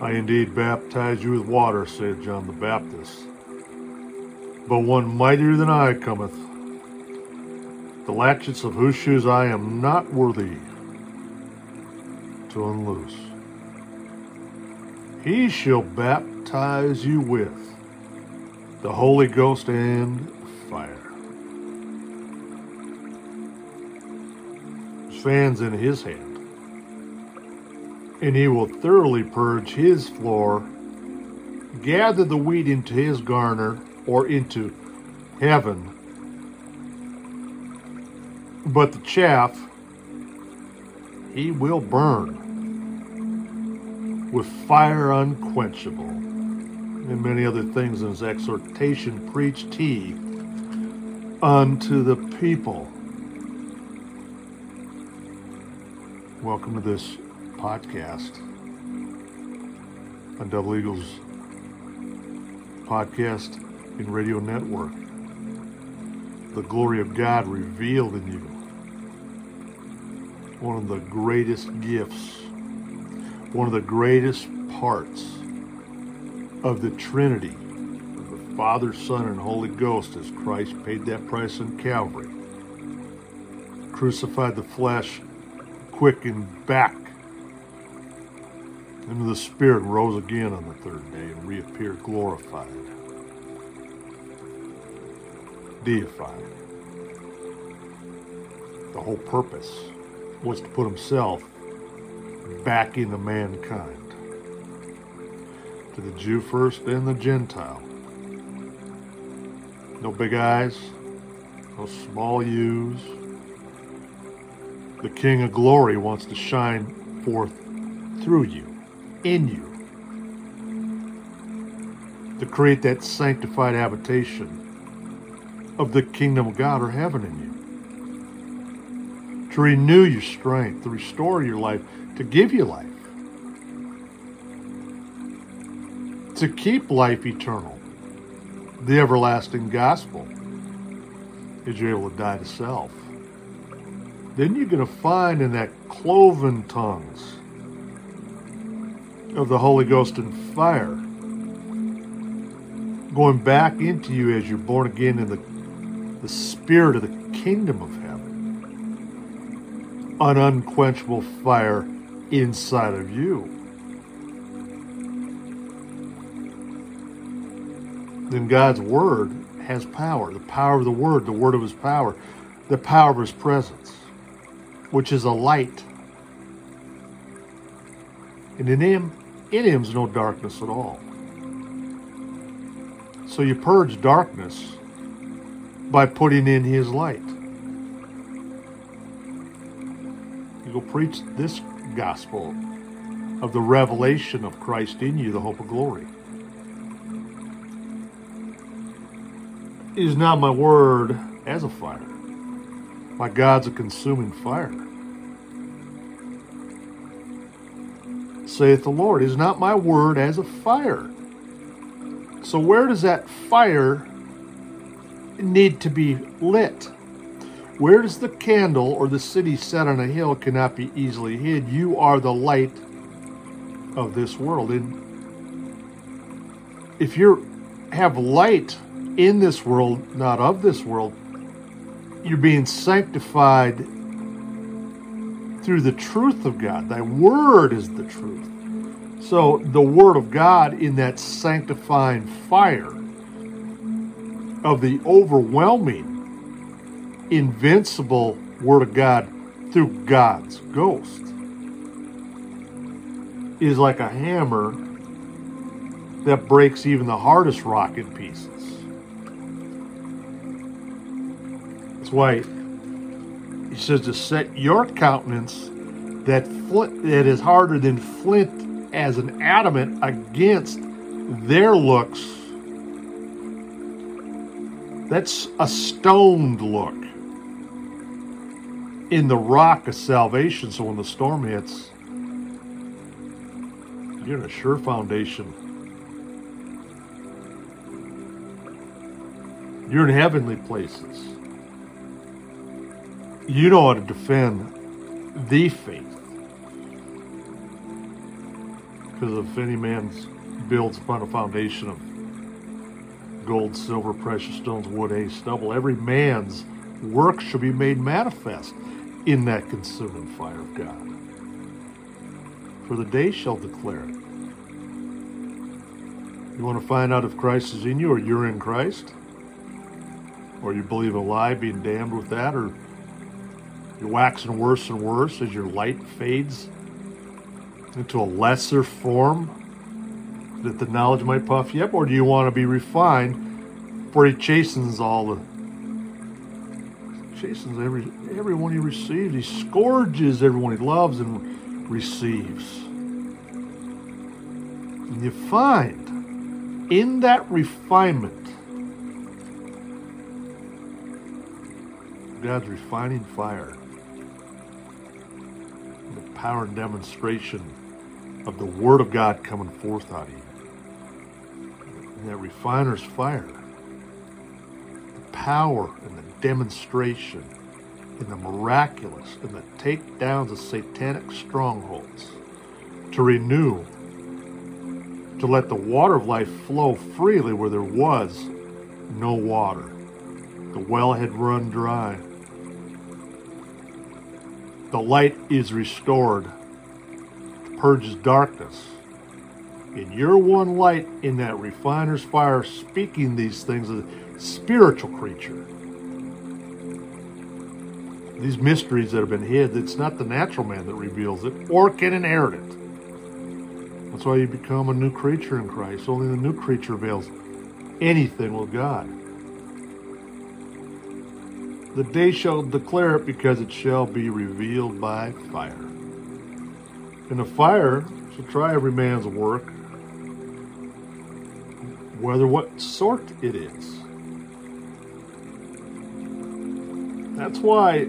I indeed baptize you with water, said John the Baptist. But one mightier than I cometh, the latchets of whose shoes I am not worthy to unloose. He shall baptize you with the Holy Ghost and fire. His fan's in his hand and he will thoroughly purge his floor, gather the wheat into his garner or into heaven. But the chaff he will burn with fire unquenchable. And many other things in his exhortation preached he unto the people. Welcome to this podcast on Double Eagles podcast and radio network. The glory of God revealed in you. One of the greatest gifts, one of the greatest parts of the Trinity, of the Father, Son, and Holy Ghost, as Christ paid that price on Calvary, crucified the flesh, quickened back and the Spirit rose again on the third day and reappeared glorified, deified. The whole purpose was to put himself back into mankind, to the Jew first, then the Gentile. No big eyes, no small U's. The King of Glory wants to shine forth through you in you to create that sanctified habitation of the kingdom of God or heaven in you. To renew your strength, to restore your life, to give you life, to keep life eternal, the everlasting gospel, is you're able to die to self. Then you're going to find in that cloven tongues of the Holy Ghost and fire going back into you as you're born again in the, the spirit of the kingdom of heaven. An unquenchable fire inside of you. Then God's word has power. The power of the word, the word of his power, the power of his presence, which is a light. And in him in him's no darkness at all. So you purge darkness by putting in his light. You go preach this gospel of the revelation of Christ in you, the hope of glory. Is not my word as a fire. My God's a consuming fire. Saith the Lord. Is not my word as a fire? So, where does that fire need to be lit? Where does the candle or the city set on a hill cannot be easily hid? You are the light of this world. And if you have light in this world, not of this world, you're being sanctified through the truth of God. Thy word is the truth. So the Word of God in that sanctifying fire of the overwhelming, invincible Word of God through God's ghost is like a hammer that breaks even the hardest rock in pieces. That's why he says to set your countenance that flint that is harder than flint as an adamant against their looks. That's a stoned look in the rock of salvation. So when the storm hits, you're in a sure foundation. You're in heavenly places. You know how to defend the faith Because if any man builds upon a foundation of gold, silver, precious stones, wood, hay, stubble, every man's work shall be made manifest in that consuming fire of God. For the day shall declare it. You want to find out if Christ is in you or you're in Christ? Or you believe a lie, being damned with that, or you're waxing worse and worse as your light fades into a lesser form that the knowledge might puff you up, or do you want to be refined? For he chastens all the chastens every everyone he receives. He scourges everyone he loves and receives. And you find in that refinement, God's refining fire, power and demonstration of the Word of God coming forth out of you. And that refiner's fire, the power and the demonstration in the miraculous and the takedowns of satanic strongholds to renew to let the water of life flow freely where there was no water. The well had run dry. The light is restored, purges darkness. And you're one light in that refiner's fire, speaking these things as a spiritual creature. These mysteries that have been hid, it's not the natural man that reveals it or can inherit it. That's why you become a new creature in Christ. Only the new creature avails anything with God. The day shall declare it because it shall be revealed by fire. And the fire shall try every man's work, whether what sort it is. That's why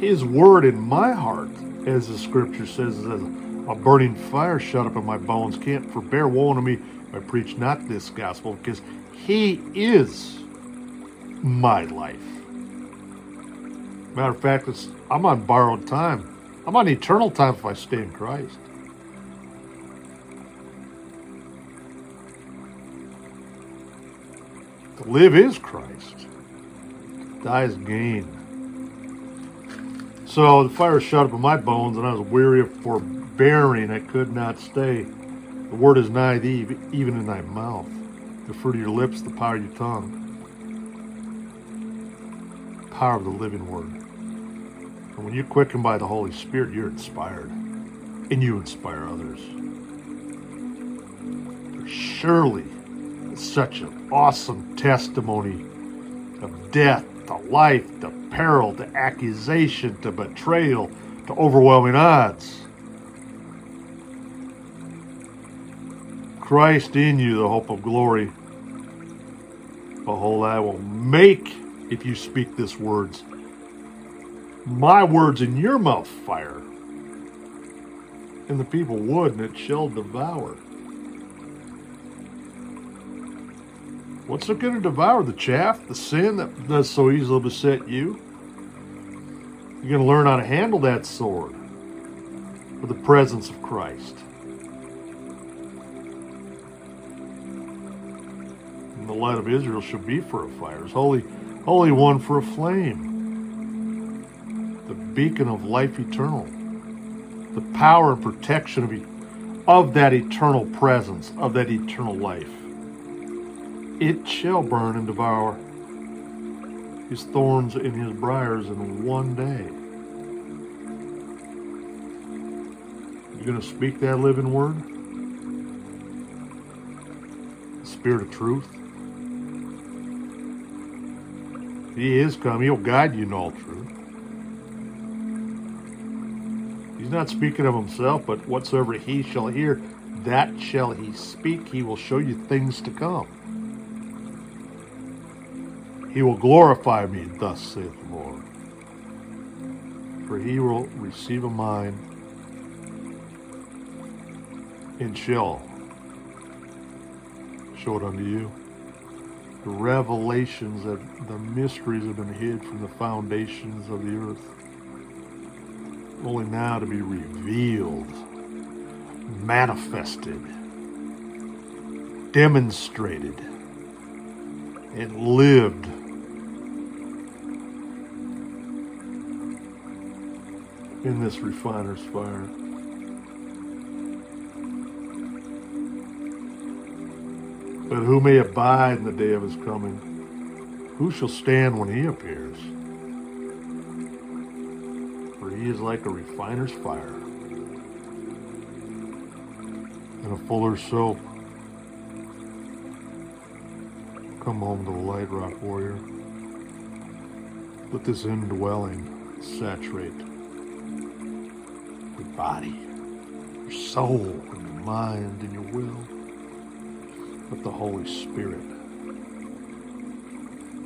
his word in my heart as the scripture says, is a burning fire shut up in my bones can't forbear woe unto me I preach not this gospel, because he is my life. Matter of fact, I'm on borrowed time. I'm on eternal time if I stay in Christ. To live is Christ. Die is gain. So the fire shut up in my bones, and I was weary of forbearing. I could not stay. The word is nigh thee, even in thy mouth, the fruit of your lips, the power of your tongue. Power of the living word. And when you're quickened by the Holy Spirit, you're inspired, and you inspire others. Surely such an awesome testimony of death to life, to peril, to accusation, to betrayal, to overwhelming odds. Christ in you, the hope of glory. Behold, I will make, if you speak this words, my words in your mouth fire. And the people would, and it shall devour. What's it going to devour? The chaff, the sin that does so easily beset you? You're going to learn how to handle that sword with the presence of Christ. And the light of Israel shall be for a fire, holy, holy one for a flame, the beacon of life eternal, the power and protection of, of that eternal presence, of that eternal life it shall burn and devour his thorns and his briars in one day. You're going to speak that living word? The Spirit of truth. He is come. He'll guide you in all truth. He's not speaking of himself, but whatsoever he shall hear, that shall he speak. He will show you things to come. He will glorify me, thus saith the Lord. For he will receive a mind and shall show it unto you. The revelations that the mysteries have been hid from the foundations of the earth, only now to be revealed manifested, demonstrated, and lived in this refiner's fire. But who may abide in the day of his coming? Who shall stand when he appears? For he is like a refiner's fire and a fuller's soap. Come home to the light, rock warrior. Let this indwelling saturate your body, your soul, and your mind, and your will. Let the Holy Spirit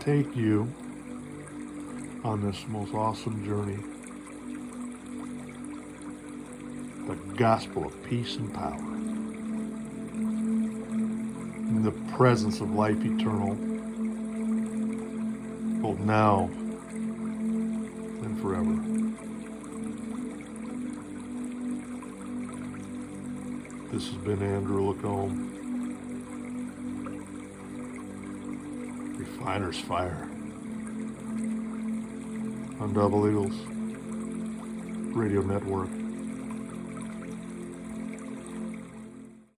take you on this most awesome journey. The gospel of peace and power. In the presence of life eternal, both now and forever. This has been Andrew LaCombe. Refiner's Fire on Double Eagles Radio Network.